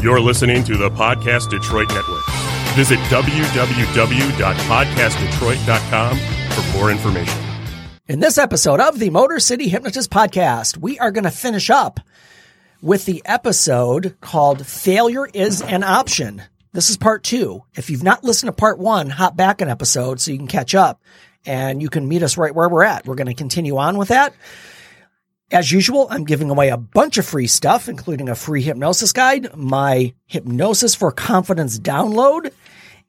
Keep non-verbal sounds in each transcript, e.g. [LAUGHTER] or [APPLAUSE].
You're listening to the Podcast Detroit Network. Visit www.podcastdetroit.com for more information. In this episode of the Motor City Hypnotist Podcast, we are going to finish up with the episode called Failure is an Option. This is part two. If you've not listened to part one, hop back an episode so you can catch up and you can meet us right where we're at. We're going to continue on with that. As usual, I'm giving away a bunch of free stuff, including a free hypnosis guide, my hypnosis for confidence download,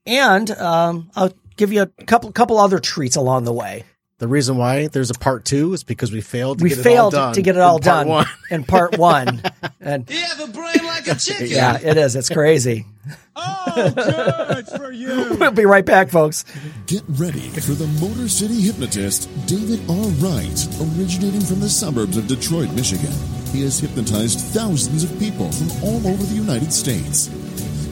and um, I'll give you a couple couple other treats along the way. The reason why there's a part two is because we failed to we get failed it all done to get it all in part done one. in part one, [LAUGHS] and You have a brain like a chicken. [LAUGHS] yeah, it is. It's crazy. [LAUGHS] Oh, good for you. We'll be right back, folks. Get ready for the Motor City hypnotist, David R. Wright, originating from the suburbs of Detroit, Michigan. He has hypnotized thousands of people from all over the United States.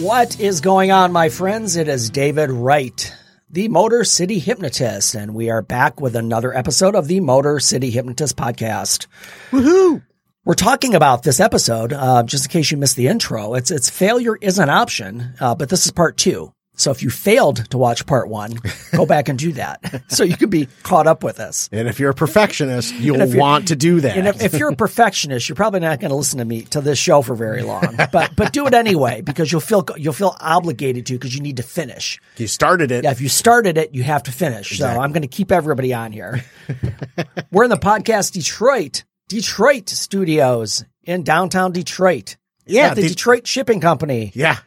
What is going on, my friends? It is David Wright, the Motor City Hypnotist, and we are back with another episode of the Motor City Hypnotist podcast. Woohoo! We're talking about this episode, uh, just in case you missed the intro. It's it's failure is an option, uh, but this is part two. So if you failed to watch part one, go back and do that, [LAUGHS] so you can be caught up with us. And if you're a perfectionist, you'll want to do that. And if, if you're a perfectionist, you're probably not going to listen to me to this show for very long. But but do it anyway because you'll feel you'll feel obligated to because you need to finish. you started it, Yeah, if you started it, you have to finish. So I'm going to keep everybody on here. [LAUGHS] We're in the podcast Detroit, Detroit studios in downtown Detroit. Yeah, the- Detroit Shipping Company yeah,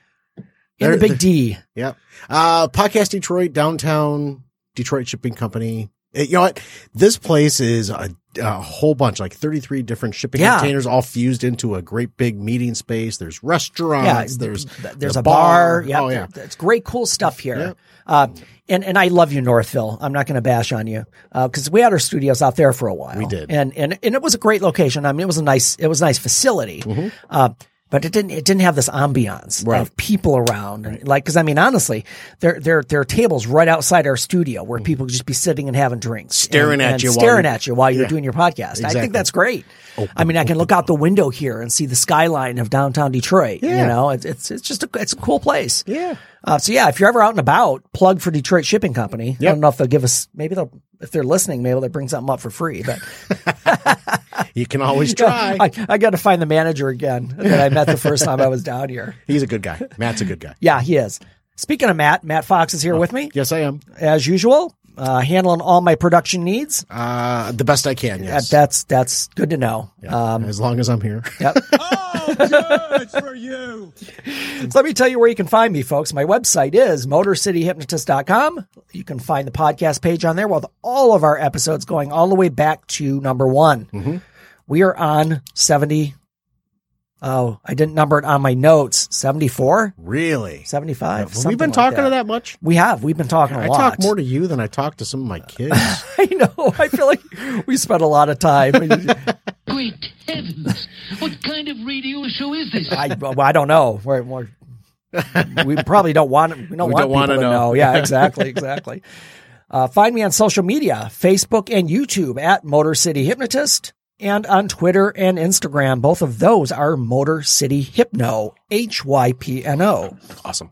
in the Big D. [LAUGHS] yeah. Uh, podcast Detroit, downtown Detroit Shipping Company. Eh, You know what? This place is a, a whole bunch, like 33 different shipping Yeah. containers, all fused into a great big meeting space. There's restaurants. Yeah, there's there's the a bar. Yeah, Oh yeah. it's great, cool stuff here. Yeah. Uh, and and I love you, Northville. I'm not going to bash on you because we had our studios out there for a while. We did. and and and it was a great location. I mean, it was a nice it was a nice facility. Uh, but it didn't. It didn't have this ambiance. Right. of people around, and like because I mean, honestly, there there there are tables right outside our studio where people could just be sitting and having drinks. Staring and- at and you while staring at you while you're Yeah. doing your podcast. I think that's great. I mean, I can look out the window here and see the skyline of downtown Detroit. You know, it's it's it's just a it's a cool place. Yeah. Uh, so yeah, if you're ever out and about, plug for Detroit Shipping Company. I don't know if they'll give us. Maybe they'll. If they're listening, maybe they'll bring something up for free. But [LAUGHS] You can always [LAUGHS] try. I, I got to find the manager again that I met the first time I was down here. [LAUGHS] He's a good guy. Matt's a good guy. Yeah, he is. Speaking of Matt, Matt Fox is here with me Yes, I am. as usual, uh, handling all my production needs. Uh, the best I can. That, Yes. that's that's good to know. Um, as long as I'm here. [LAUGHS] yep. Oh, good for you. So let me tell you where you can find me, folks. My website is motorcityhypnotist.com. You can find the podcast page on there with all of our episodes going all the way back to number one. Mm-hmm. We are on 70. Oh, I didn't number it on my notes. 74, Really? 75. Well, we've something been like talking that. to that much. We have. We've been talking a I lot. I talk more to you than I talk to some of my [LAUGHS] kids. I know. I feel like we spent a lot of time. [LAUGHS] Great heavens! What kind of radio show is this? I, well, I don't know. We're, we're, we probably don't want we don't We want don't wanna people to know. know. Yeah, exactly, exactly. Uh, find me on social media, Facebook and YouTube at Motor City Hypnotist, and on Twitter and Instagram. Both of those are Motor City Hypno, H Y P N O. awesome.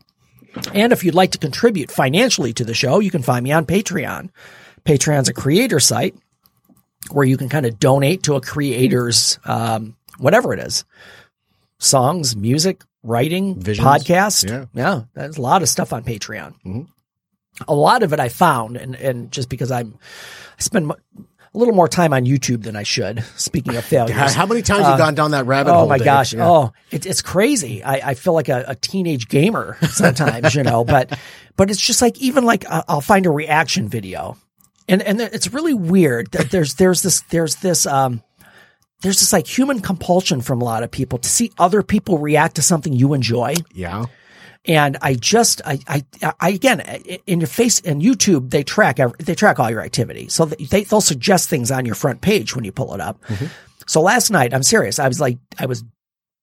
And if you'd like to contribute financially to the show, you can find me on Patreon. Patreon's a creator site where you can kind of donate to a creator's um, whatever it is songs, music, writing, Visions. podcast. Yeah. yeah, there's a lot of stuff on Patreon. A lot of it I found, and, and just because I'm, I spend a little more time on YouTube than I should. Speaking of failures, How, how many times have you gone down that rabbit Oh hole? Oh my Dave? gosh! Yeah. Oh, it, it's crazy. I, I feel like a, a teenage gamer sometimes, you know. But but it's just like even like uh, I'll find a reaction video, and and it's really weird that there's there's this there's this um there's this like human compulsion from a lot of people to see other people react to something you enjoy. Yeah. And I just, I, I, I again, in your face in YouTube, they track, every, they track all your activity. So they, they'll suggest things on your front page when you pull it up. Mm-hmm. So last night, I'm serious. I was like, I was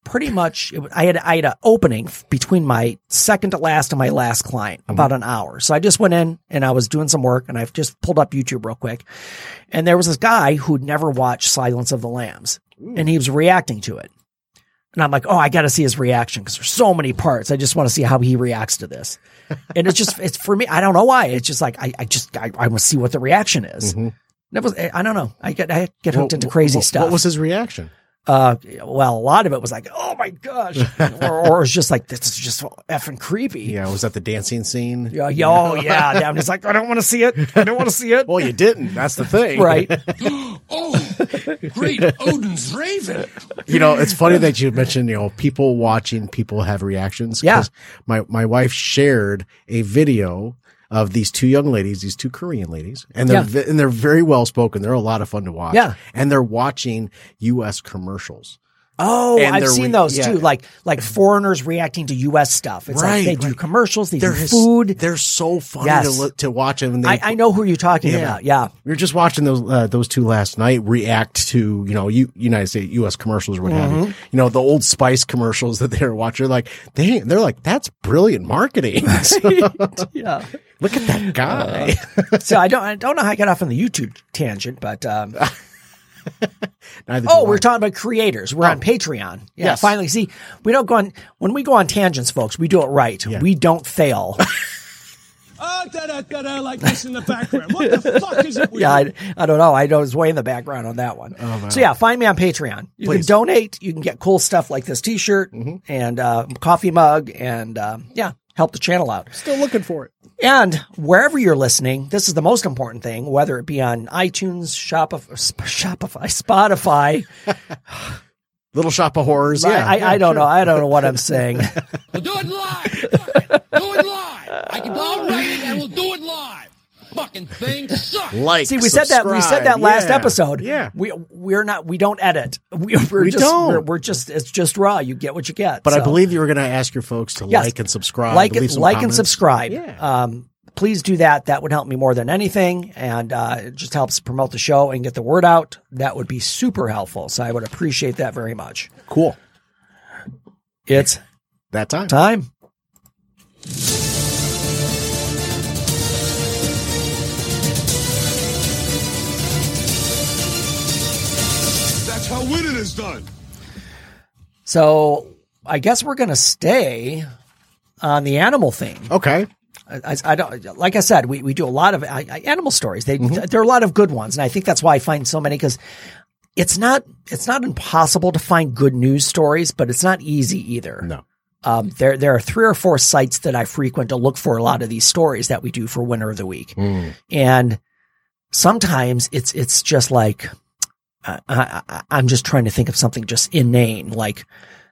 pretty much, it, I had, I had an opening between my second to last and my last client, mm-hmm. about an hour. So I just went in and I was doing some work and I've just pulled up YouTube real quick. And there was this guy who'd never watched Silence of the Lambs and he was reacting to it. And I'm like, oh, I got to see his reaction because there's so many parts. I just want to see how he reacts to this. [LAUGHS] And it's just, it's for me. I don't know why. It's just like, I, I just, I, I want to see what the reaction is. That was, I don't know. I get, I get hooked into crazy What- stuff. What was his reaction? Uh, well, a lot of it was like, oh my gosh, [LAUGHS] or, or it's just like this is just effing creepy. Yeah, was that the dancing scene? Yeah, yeah, oh [LAUGHS] yeah. I'm just like, I don't want to see it. I don't want to see it. Well, you didn't. That's the thing. right. [GASPS] Oh, [LAUGHS] great Odin's raven. You know, it's funny that you mentioned, you know, people watching people have reactions. Yeah. 'Cause My, my wife shared a video of these two young ladies, these two Korean ladies, and they're, Yeah. and they're very well spoken. They're a lot of fun to watch. Yeah. And they're watching U.S. commercials. Oh, I've they're seen re- those yeah. too. Like like foreigners reacting to U.S. stuff. It's Right, like they do right. commercials, they They're do his- food. They're so funny Yes. to, look, to watch them. They, I, I know who you're talking Yeah. about. Yeah. We were just watching those uh, those two last night react to you know U- United States U.S. commercials or what have Mm-hmm. you. You know the old Spice commercials that they were watching. They're like they they're like that's brilliant marketing. [LAUGHS] [LAUGHS] Yeah. Look at that guy. So I don't I don't know how I got off on the YouTube tangent, but um, [LAUGHS] [LAUGHS] oh, we're talking about creators. We're on Patreon. Yeah. Yes. Finally, see, we don't go on when we go on tangents, folks. We do it right. We don't fail. Oh, da da da da, like this in the background. What the fuck is it with yeah. I, I don't know. I know it's way in the background on that one. so yeah, find me on Patreon. You Please. can donate. You can get cool stuff like this T-shirt and uh, coffee mug, and um, yeah, help the channel out. Still looking for it. And wherever you're listening, this is the most important thing, whether it be on iTunes, Shopify, Shopify, Spotify. [LAUGHS] Little shop of horrors. I, Yeah, I, yeah, I don't sure. know. I don't know what I'm saying. We'll [LAUGHS] do it live. do it live. I can, I'll write it and we'll do it live. Fucking thing sucks. Like, See, we said that. We said that last Yeah. episode. Yeah, we we're not. We don't edit. [LAUGHS] We, we're We just. don't. We're, we're just. It's just raw. You get what you get. but I believe you were going to ask your folks to yes, like and subscribe. Like, leave some like and subscribe. Yeah. Um, please do that. That would help me more than anything, and uh, it just helps promote the show and get the word out. That would be super helpful. So I would appreciate that very much. Cool. It's That time. time. Is done. So I guess we're going to stay on the animal theme. Okay. I, I don't like I said we, we do a lot of I, I, animal stories. They Mm-hmm. there are a lot of good ones, and I think that's why I find so many because it's not it's not impossible to find good news stories, but it's not easy either. No. Um, there there are three or four sites that I frequent to look for a lot of these stories that we do for Winner of the Week, Mm. and sometimes it's it's just like I, I, I'm just trying to think of something just inane like.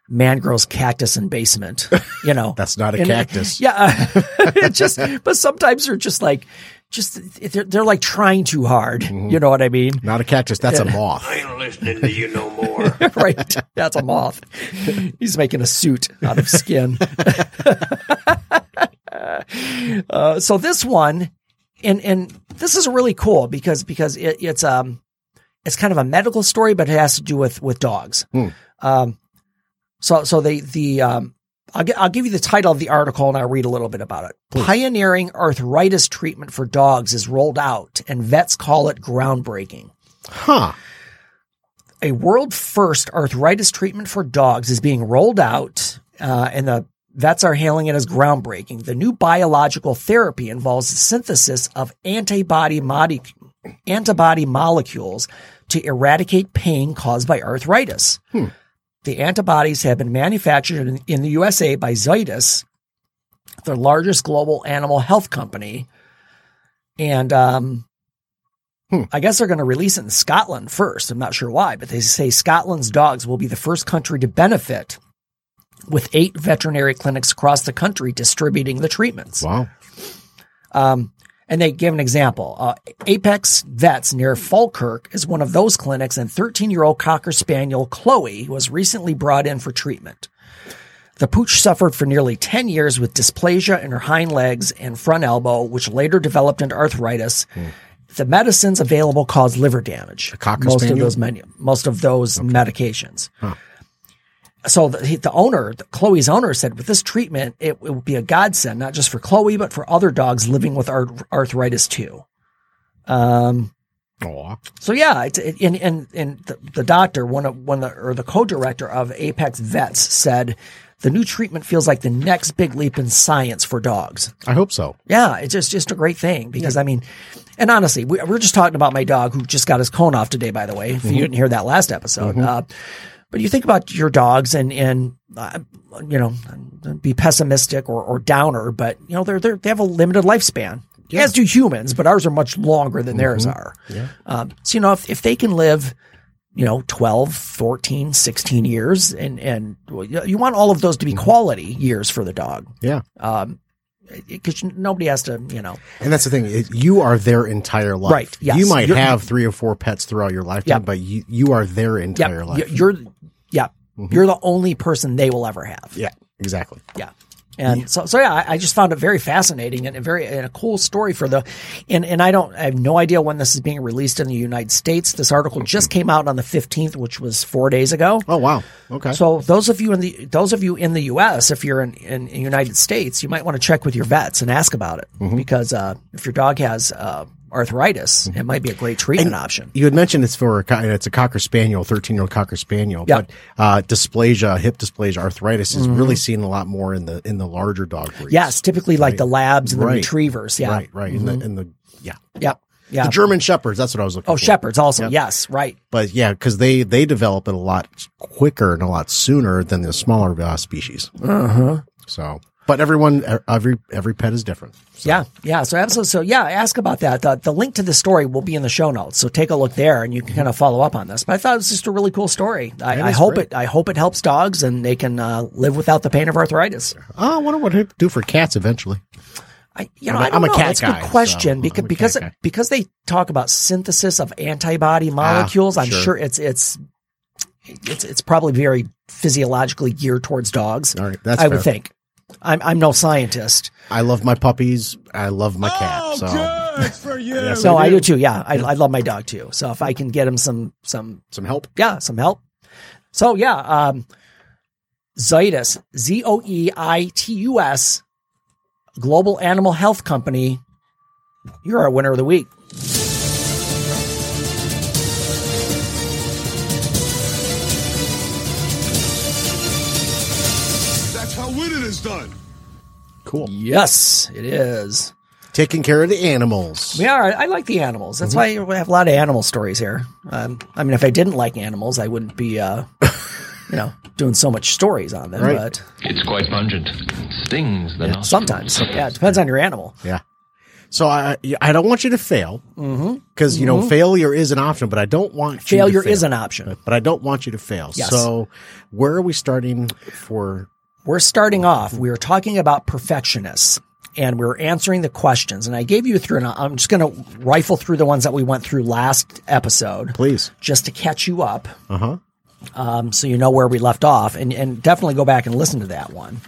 Man grows cactus in basement, you know. [LAUGHS] That's not a And- cactus. [LAUGHS] Yeah, [LAUGHS] uh, it just but sometimes they're just like just they're, they're like trying too hard. Mm-hmm. You know what I mean? Not a cactus. That's a moth. I ain't listening to you no more. right. That's a moth. He's making a suit out of skin. uh, so this one, and and this is really cool because because it, it's um it's kind of a medical story, but it has to do with with dogs. Hmm. Um, so so they the um. I'll, gi- I'll give you the title of the article and I'll read a little bit about it. Pioneering arthritis treatment for dogs is rolled out and vets call it groundbreaking Huh. a world first arthritis treatment for dogs is being rolled out, uh, and the vets are hailing it as groundbreaking. The new biological therapy involves the synthesis of antibody, modi- antibody molecules to eradicate pain caused by arthritis. The antibodies have been manufactured in, in the USA by Zoetis, the largest global animal health company. And um, I guess they're going to release it in Scotland first. I'm not sure why, but they say Scotland's dogs will be the first country to benefit with eight veterinary clinics across the country distributing the treatments. Wow. Um, And they give an example. Uh, Apex Vets near Falkirk is one of those clinics, and 13 year old Cocker Spaniel Chloe was recently brought in for treatment. The pooch suffered for nearly 10 years with dysplasia in her hind legs and front elbow, which later developed into arthritis. The medicines available caused liver damage. Cocker most of those menu, most of those medications. So the, the owner, Chloe's owner said with this treatment, it, it would be a godsend, not just for Chloe, but for other dogs living with ar- arthritis too. Um, Aw. so yeah, it's, it, and, and, and the, the doctor, one of, one of the, or the co-director of Apex Vets said, the new treatment feels like the next big leap in science for dogs. I hope so. Yeah, it's just just a great thing because I mean, and honestly, we, we're just talking about my dog who just got his cone off today. By the way, if you didn't hear that last episode, uh, but you think about your dogs and and uh, you know, be pessimistic or, or downer, but you know they're they they have a limited lifespan. As do humans, but ours are much longer than theirs are. Um, so you know, if if they can live you know 12 14 16 years and and well, you you want all of those to be quality years for the dog Yeah. um because nobody has to you know And that's the thing. it- You are their entire life. Right, yes. You might You're- have three or four pets throughout your lifetime, Yep. but you, you are their entire yeah, life. Mm-hmm. You're, yeah, you're the only person they will ever have. yeah, exactly. Yeah. And so, so yeah, I, I just found it very fascinating and a very and a cool story for the, and and I don't, I have no idea when this is being released in the United States. This article just came out on the fifteenth, which was four days ago. Oh, wow. Okay. So those of you in the those of you in the U.S., if you're in in the United States, you might want to check with your vets and ask about it Mm-hmm. because uh, if your dog has uh, arthritis, it might be a great treatment option. you had mentioned it's for it's a cocker spaniel, 13 year old cocker spaniel, Yeah. but, uh, dysplasia, hip dysplasia, arthritis is really seen a lot more in the, in the larger dog breeds. Mm-hmm. Yes, typically like the labs and the Right. retrievers. Yeah, Right, right. In the, in the, yeah. yeah, yeah. The German shepherds, that's what I was looking oh, for. shepherds also. Yep. Yes, right. But yeah, cause they, they develop it a lot quicker and a lot sooner than the smaller uh, species. Uh-huh. So, but everyone, every, every pet is different. Yeah, yeah. So absolutely. So yeah, ask about that. The, the link to the story will be in the show notes. So take a look there, and you can kind of follow up on this. But I thought it was just a really cool story. I, I hope great. it. I hope it helps dogs, and they can uh, live without the pain of arthritis. Oh, I wonder what it do for cats eventually. I, you know, I'm a- I I'm a cat That's a guy, good question so because a because because they talk about synthesis of antibody molecules. I'm sure. sure it's it's it's it's probably very physiologically geared towards dogs. All right, that's I would think. I'm I'm no scientist. I love my puppies. I love my cat. Oh, So good for [LAUGHS] you. Yes, So I I do. do too. Yeah, I, I love my dog too. So if I can get him some some some help. yeah some help. So yeah, um, Zoetis Z O E I T U S, global animal health company. You're our winner of the week. Cool. Yes, it is. Taking care of the animals. We are. I like the animals. That's why we have a lot of animal stories here. Um, I mean, if I didn't like animals, I wouldn't be, uh, [LAUGHS] you know, doing so much stories on them. Right. But It's quite pungent. Stings the nostrils. sometimes, yeah, it depends on your animal. Yeah. So I I don't want you to fail because you know failure is an option, but I don't want you to Mm-hmm. Failure fail. is an option. But I don't want you to fail. Yes. So where are we starting for? We're starting off. We were talking about perfectionists and we were answering the questions. And I gave you through, and I'm just going to rifle through the ones that we went through last episode Please. just to catch you up. Uh huh. Um, so you know where we left off and, and definitely go back and listen to that one.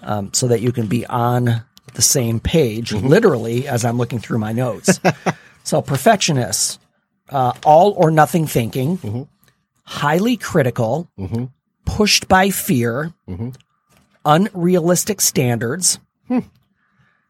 Um, so that you can be on the same page, literally, as I'm looking through my notes. [LAUGHS] so perfectionists, uh, all or nothing thinking, highly critical, pushed by fear, unrealistic standards,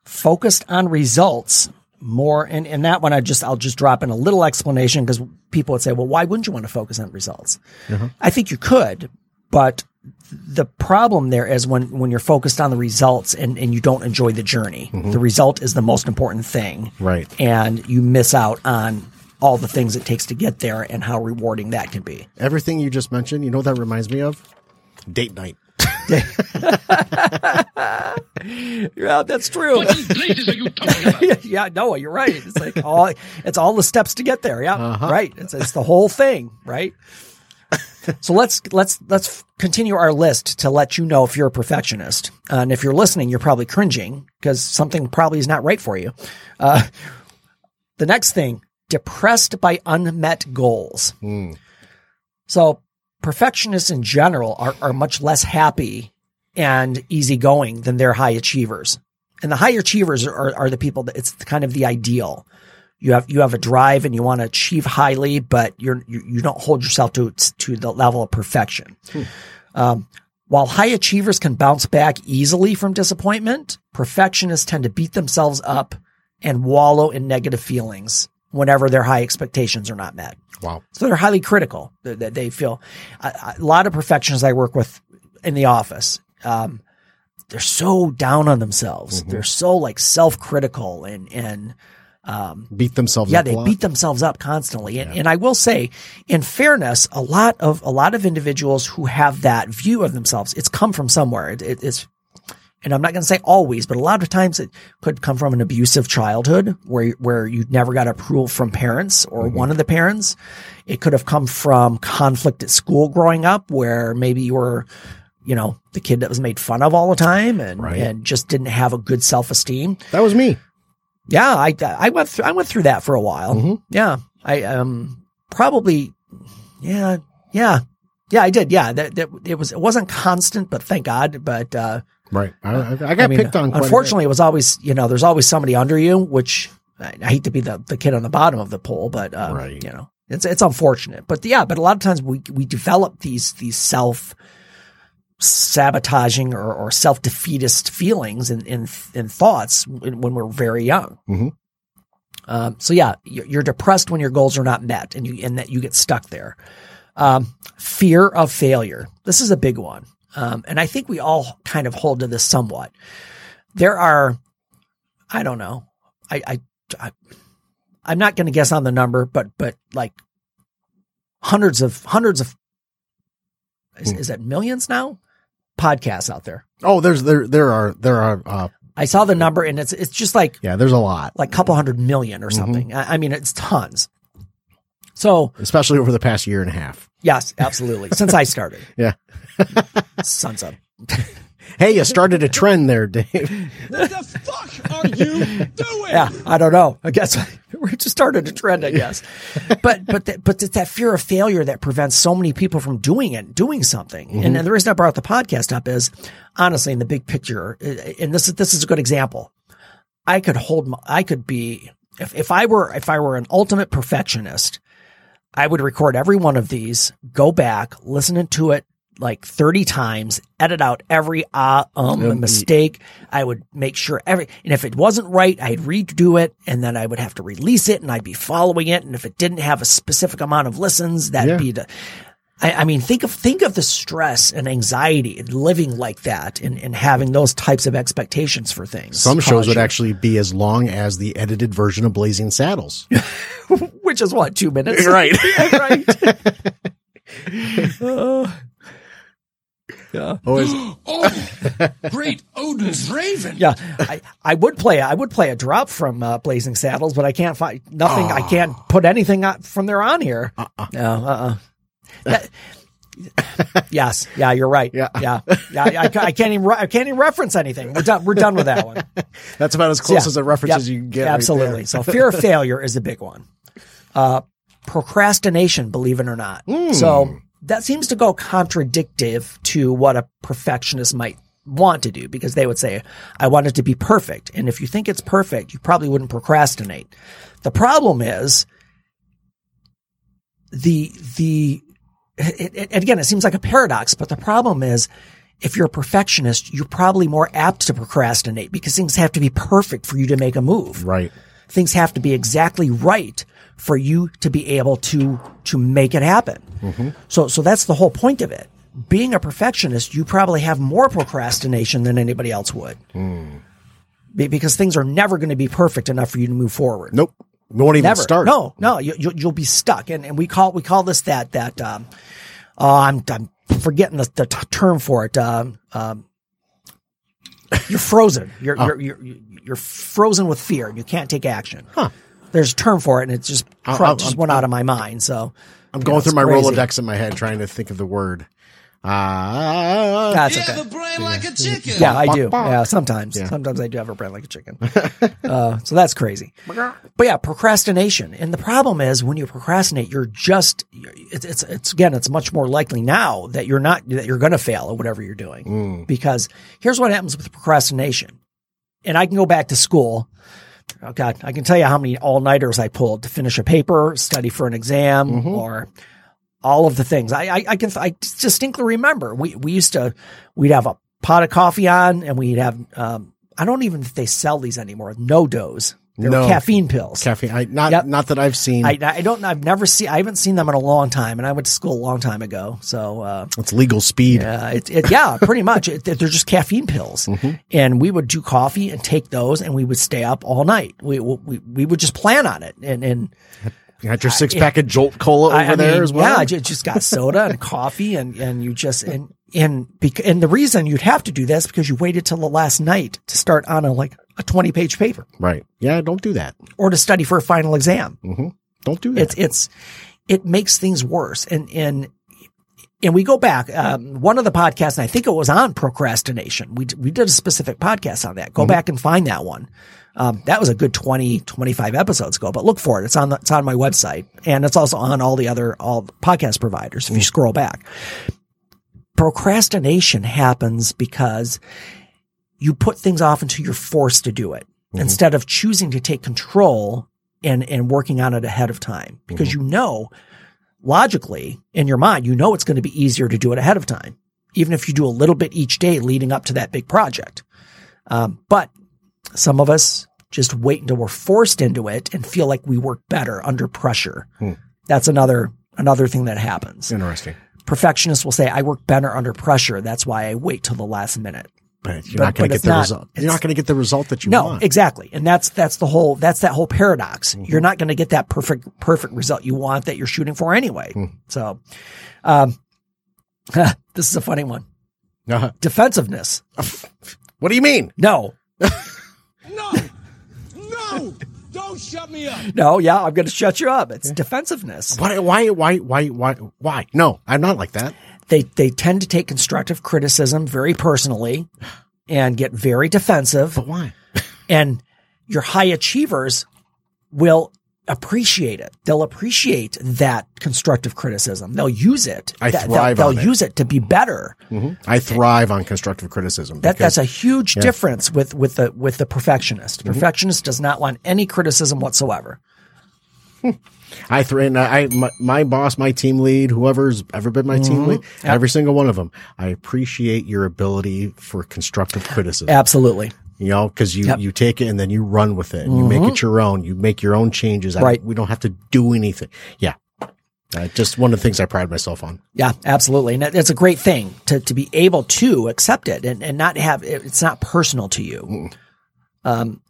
focused on results more. And, and that one, I just, I'll just drop in a little explanation because people would say, well, why wouldn't you want to focus on results? Uh-huh. I think you could, but the problem there is when, when you're focused on the results and, and you don't enjoy the journey. Mm-hmm. The result is the most important thing. Right. And you miss out on all the things it takes to get there and how rewarding that can be. Everything you just mentioned, you know what that reminds me of? Date night. Yeah, that's true. What in are you talking about? [LAUGHS] yeah, no, you're right. It's like all it's all the steps to get there. Yeah, Uh-huh. right. It's it's the whole thing, right? so let's let's let's continue our list to let you know if you're a perfectionist, uh, and if you're listening, you're probably cringing because something probably is not right for you. Uh, the next thing, depressed by unmet goals. So perfectionists in general are, are much less happy and easygoing than their high achievers. And the high achievers are, are the people that it's kind of the ideal. You have you have a drive and you want to achieve highly, but you're you, you don't hold yourself to to the level of perfection. Um, while high achievers can bounce back easily from disappointment, perfectionists tend to beat themselves up and wallow in negative feelings whenever their high expectations are not met. Wow. So they're highly critical. That they, feel a, a lot of perfectionists I work with in the office. Um, they're so down on themselves. They're so like self-critical and and um, Beat themselves yeah, they beat themselves up constantly. And, and I will say, in fairness, a lot of a lot of individuals who have that view of themselves, it's come from somewhere. It, it, it's, and I'm not going to say always, but a lot of times it could come from an abusive childhood where where you never got approval from parents or Mm-hmm. one of the parents. It could have come from conflict at school growing up, where maybe you were, you know, the kid that was made fun of all the time and Right. and just didn't have a good self esteem. That was me. Yeah, I I went through I went through that for a while. Mhm. Yeah, I um probably yeah yeah yeah I did yeah that, that it was it wasn't constant but thank God but uh Right. I, I, I got I mean, picked on. Quite a bit. unfortunately it was always you know there's always somebody under you which I, I hate to be the the kid on the bottom of the pole but uh, Right. you know it's it's unfortunate but yeah but a lot of times we we develop these these self sabotaging or, or self defeatist feelings and, and, and thoughts when, we're very young. Mhm. Um, so yeah, you're, you're depressed when your goals are not met and you, and that you get stuck there. Um, fear of failure. This is a big one. Um, and I think we all kind of hold to this somewhat. There are, I don't know. I, I, I I'm not going to guess on the number, but, but like hundreds of, hundreds of, is, is it millions now? Podcasts out there. Oh, there's there there are there are uh I saw the number and it's, it's just like, yeah there's a lot, like a couple hundred million or something. I, I mean, it's tons. So especially over the past year and a half. Yes, absolutely. Since I started, [LAUGHS] Yeah. sons of. [LAUGHS] Hey, you started a trend there, Dave. What the fuck are you doing? Yeah, I don't know. I guess [LAUGHS] we just started a trend. I guess, but but that, but it's that fear of failure that prevents so many people from doing it, doing something. And, and the reason I brought the podcast up is honestly, in the big picture, uh, and this is this is a good example. I could hold, my, I could be if if I were if I were an ultimate perfectionist, I would record every one of these, go back, listen to it like 30 times, edit out every uh, um, Um, mistake. I would make sure every, and if it wasn't right, I'd redo it and then I would have to release it and I'd be following it. And if it didn't have a specific amount of listens, that'd Yeah. be the, I, I mean, think of, think of the stress and anxiety in living like that and, and having those types of expectations for things. Some shows cause would actually be as long as the edited version of Blazing Saddles. [LAUGHS] which is what, two minutes? [LAUGHS] Right. [LAUGHS] right. Uh, yeah. Always, [GASPS] Oh, great Odin's Raven. Yeah, I, I would play I would play a drop from uh, Blazing Saddles, but I can't find nothing. I can't put anything on, from there on here. Uh-uh. No, uh-uh. That- yes, yeah, you're right. Yeah. yeah, yeah. I, I can't even I can't even reference anything. We're done. We're done with that one. [LAUGHS] that's about as close Yeah. as a reference Yep. as you can get. Absolutely. there. so [LAUGHS] fear of failure is a big one. Uh, procrastination, believe it or not. Hmm. So that seems to go contradictive to what a perfectionist might want to do because they would say, I want it to be perfect. And if you think it's perfect, you probably wouldn't procrastinate. The problem is the, the, it, it, again, it seems like a paradox, but the problem is if you're a perfectionist, you're probably more apt to procrastinate because things have to be perfect for you to make a move Right. things have to be exactly right for you to be able to to make it happen. Mm-hmm. So so that's the whole point of it. Being a perfectionist, you probably have more procrastination than anybody else would. Hmm. Be- because things are never going to be perfect enough for you to move forward. Nope. Won't even Never. start. No, no, you, you, you'll be stuck. And, and we call, we call this that, that, um, oh, I'm, I'm forgetting the, the t- term for it. Um, um, you're frozen. [LAUGHS] You're, Oh. you're, you're, you're frozen with fear. You can't take action. Huh. There's a term for it and it just, I'll- just went out of my mind. So, I'm going know, through my crazy. Rolodex in my head trying to think of the word. Uh, That's You okay. have a brain like a chicken. Yeah, I do. Bark, bark. Yeah, sometimes. Yeah. Sometimes I do have a brain like a chicken. [LAUGHS] uh, so that's crazy. But yeah, procrastination. And the problem is when you procrastinate, you're just, it's, it's, it's again, it's much more likely now that you're not, that you're going to fail at whatever you're doing. Mm. Because here's what happens with procrastination. And I can go back to school. Oh God, I can tell you how many all nighters I pulled to finish a paper, study for an exam, Mm-hmm. or all of the things. I, I, I can, I distinctly remember we, we used to, we'd have a pot of coffee on and we'd have, um, I don't even think they sell these anymore. NoDoz. They're No. caffeine pills. caffeine. I, not Yep. not that I've seen. I, I don't, I've never seen, I haven't seen them in a long time and I went to school a long time ago. So, uh, it's legal speed. uh, it, it, yeah, pretty much. It, they're just caffeine pills, [LAUGHS] Mm-hmm. and we would do coffee and take those, and we would stay up all night. We we we would just plan on it, and and You got your six pack of Jolt Cola over I, I there mean, as well. Yeah, I ju- just got soda and [LAUGHS] coffee, and and you just and and bec- and the reason you'd have to do this because you waited till the last night to start on a like a twenty page paper right. Yeah. Don't do that. or to study for a final exam. Don't do that. It's it's it makes things worse, and and and we go back. Um, one of the podcasts, and I think it was on procrastination. We we did a specific podcast on that. Go back and find that one. Um, that was a good 20, 25 episodes ago, but look for it. It's on the, it's on my website and it's also on all the other, all podcast providers. If you scroll back, procrastination happens because you put things off until you're forced to do it instead of choosing to take control and, and working on it ahead of time because you know logically in your mind, you know it's going to be easier to do it ahead of time, even if you do a little bit each day leading up to that big project. Um, but some of us just wait until we're forced into it and feel like we work better under pressure. That's another another thing that happens. Interesting. Perfectionists will say, "I work better under pressure. That's why I wait till the last minute." But you're But- not going to get the not- result. You're not going to get the result that you No, want. exactly. And that's, that's the whole, that's that whole paradox. Mm-hmm. You're not going to get that perfect, perfect result you want that you're shooting for anyway. Hmm. So, um, [LAUGHS] this is a funny one. Uh-huh. Defensiveness. [LAUGHS] What do you mean? No, No! [LAUGHS] No! Don't shut me up! no, yeah, I'm going to shut you up. It's defensiveness. Why? Why? Why? Why? Why? Why? No, I'm not like that. They, they tend to take constructive criticism very personally and get very defensive. But why? and your high achievers will appreciate it. They'll appreciate that constructive criticism. They'll use it. I Th- thrive They'll, they'll it. use it to be better. I thrive on constructive criticism. That because- that's a huge difference with with the with the perfectionist. Mm-hmm. Perfectionist does not want any criticism whatsoever. I threaten. I my, my boss, my team lead, whoever's ever been my Mm-hmm. team lead, every single one of them. I appreciate your ability for constructive criticism. Absolutely. You know, because you Yep. Mm-hmm. you take it and then you run with it. And You make it your own. You make your own changes. I- Right. we don't have to do anything. Yeah. Uh, just one of the things I pride myself on. Yeah, absolutely. And it's a great thing to, to be able to accept it and, and not have it's not personal to you. Um,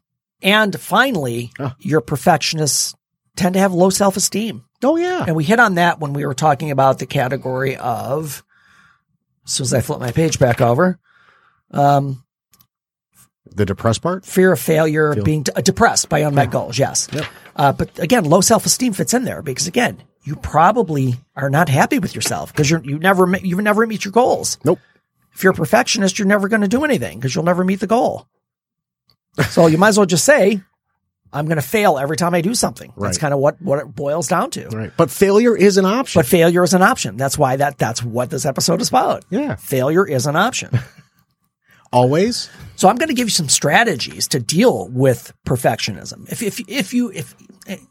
and finally, Ah. your perfectionists tend to have low self esteem. Oh yeah. And we hit on that when we were talking about the category of, as soon as I flip my page back over, um, The depressed part. fear of failure, Feel- being d- depressed by unmet goals. Yes. Yep. Uh, but again, low self esteem fits in there because again, you probably are not happy with yourself because you're, you never, ma- you never meet your goals. Nope. If you're a perfectionist, you're never going to do anything because you'll never meet the goal. so you might as well just say, I'm going to fail every time I do something. That's Right. kind of what, what it boils down to. Right. But failure is an option. But failure is an option. That's why that that's what this episode is about. Yeah. Failure is an option. [LAUGHS] Always. so I'm going to give you some strategies to deal with perfectionism. If if if you if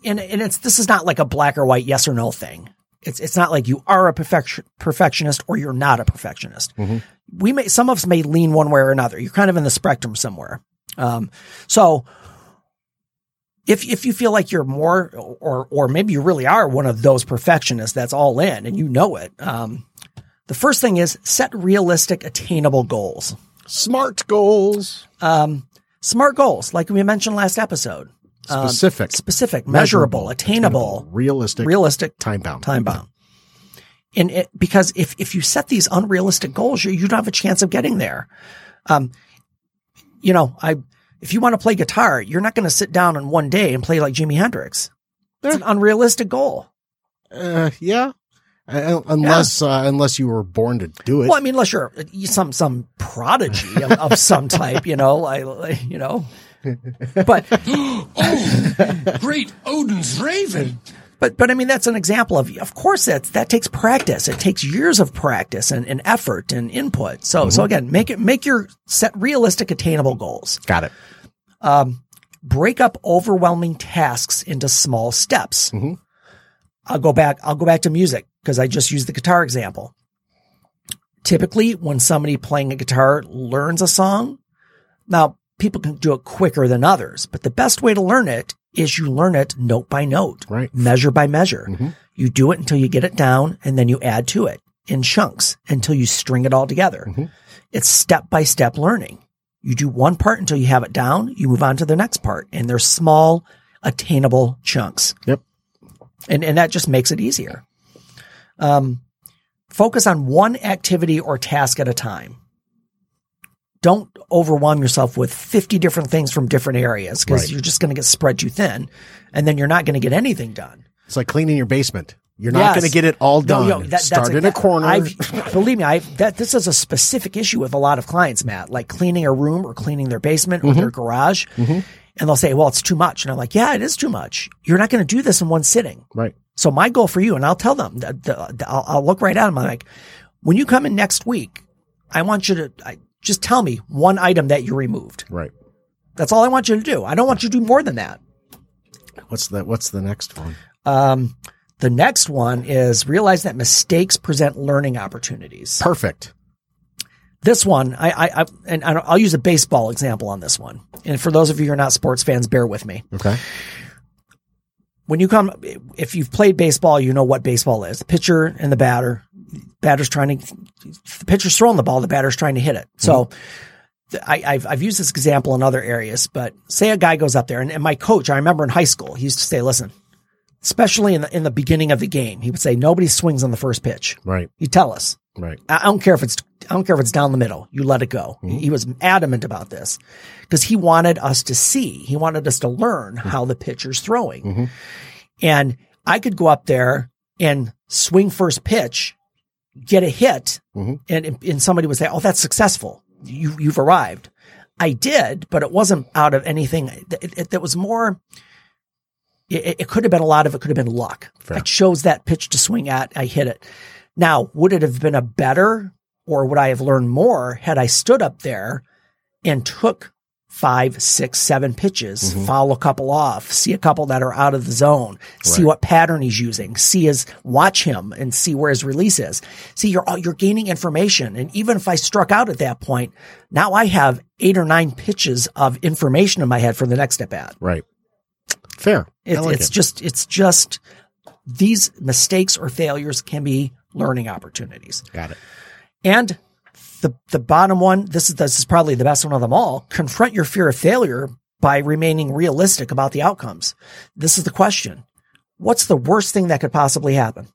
and and it's this is not like a black or white yes or no thing. It's it's not like you are a perfection, perfectionist or you're not a perfectionist. We may some of us may lean one way or another. You're kind of in the spectrum somewhere. Um, so if if you feel like you're more or or maybe you really are one of those perfectionists that's all in and you know it, um, the first thing is set realistic, attainable goals. Smart goals. Um, smart goals, like we mentioned last episode, Um, Specific. specific, measurable, attainable, realistic, realistic, time bound. time bound. And it, because if, if you set these unrealistic goals, you, you don't have a chance of getting there. Um, you know, I, if you want to play guitar, you're not going to sit down in one day and play like Jimi Hendrix. It's an unrealistic goal. Uh, yeah. Uh, uh unless uh, unless you were born to do it. Well, I mean, unless you're uh, some some prodigy of, of some type, you know, like you know. But [GASPS] oh, Great Odin's Raven. but but I mean, that's an example of. Of course, that that takes practice. It takes years of practice and, and effort and input. So so mm-hmm. again, make it make your set realistic, attainable goals. Got it. Um, break up overwhelming tasks into small steps. Mm-hmm. I'll go back, I'll go back to music because I just used the guitar example. Typically, when somebody playing a guitar learns a song, now people can do it quicker than others, but the best way to learn it is you learn it note by note, Right. measure by measure. Mm-hmm. You do it until you get it down and then you add to it in chunks until you string it all together. Mm-hmm. It's step by step learning. You do one part until you have it down. You move on to the next part and they're small, attainable chunks. Yep. And, and that just makes it easier. Um, focus on one activity or task at a time. Don't overwhelm yourself with 50 different things from different areas because Right. you're just going to get spread too thin and then you're not going to get anything done. It's like cleaning your basement. You're not Yes. going to get it all No, done. yo, that- Start a- in a corner. I've, believe me, I that this is a specific issue with a lot of clients, Matt. Like cleaning a room or cleaning their basement or their Mm-hmm. And they'll say, "Well, it's too much," and I'm like, "Yeah, it is too much. You're not going to do this in one sitting." right. So my goal for you, and I'll tell them, the, the, the- I'll, I'll look right at them. I'm like, when you come in next week, I want you to I, just tell me one item that you removed. Right. That's all I want you to do. I don't want you to do more than that. What's the What's the next one? Um, the next one is realize that mistakes present learning opportunities. Perfect. This one, I, I, I and I- I'll use a baseball example on this one. And for those of you who are not sports fans, bear with me. Okay. When you come, if you've played baseball, you know what baseball is. The pitcher and the batter. Batter's trying to, the pitcher's throwing the ball, the batter's trying to hit it. So mm-hmm. I, I've, I've used this example in other areas, but say a guy goes up there and, and my coach, I remember in high school, he used to say, listen, especially in the, in the beginning of the game, he would say, nobody swings on the first pitch. Right. He'd tell us. Right. I don't care if it's I don't care if it's down the middle. You let it go. He mm-hmm. was adamant about this because he wanted us to see. He wanted us to learn mm-hmm. how the pitcher's throwing. Mm-hmm. And I could go up there and swing first pitch, get a hit, and and somebody would say, "Oh, that's successful. You you've arrived." I did, but it wasn't out of anything. It, it, that was more. It, it could have been a lot of it. Could have been luck. I chose that pitch to swing at. I hit it. Now, would it have been a better or would I have learned more had I stood up there and took five, six, seven pitches, mm-hmm. foul a couple off, see a couple that are out of the zone, see what pattern he's using, see his, watch him and see where his release is. See, you're, you're gaining information. And even if I struck out at that point, now I have eight or nine pitches of information in my head for the next at bat. Right. Fair. It, like it's it. just, it's just these mistakes or failures can be learning opportunities. Got it. And the the bottom one, this is this is probably the best one of them all. Confront your fear of failure by remaining realistic about the outcomes. This is the question. What's the worst thing that could possibly happen?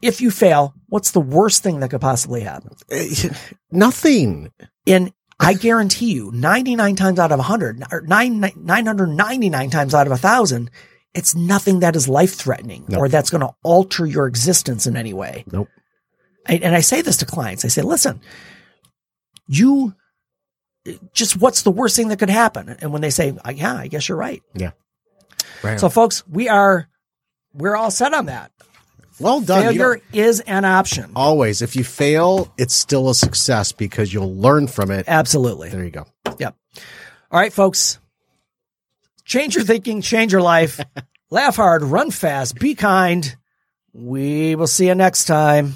If you fail, what's the worst thing that could possibly happen? Eh, [LAUGHS] nothing. And I guarantee you, 99 times out of 100, or 999 times out of 1,000, it's nothing that is life threatening Nope. or that's going to alter your existence in any way. Nope. I, and I say this to clients. I say, listen, you just what's the worst thing that could happen? And when they say, "Uh, yeah, I guess you're right. Yeah. Right. So folks, we are, we're all set on that. Well done. Failure is an option. always, if you fail, it's still a success because you'll learn from it. Absolutely. There you go. Yep. All right, folks. Change your thinking, change your life. [LAUGHS] Laugh hard, run fast, be kind. We will see you next time.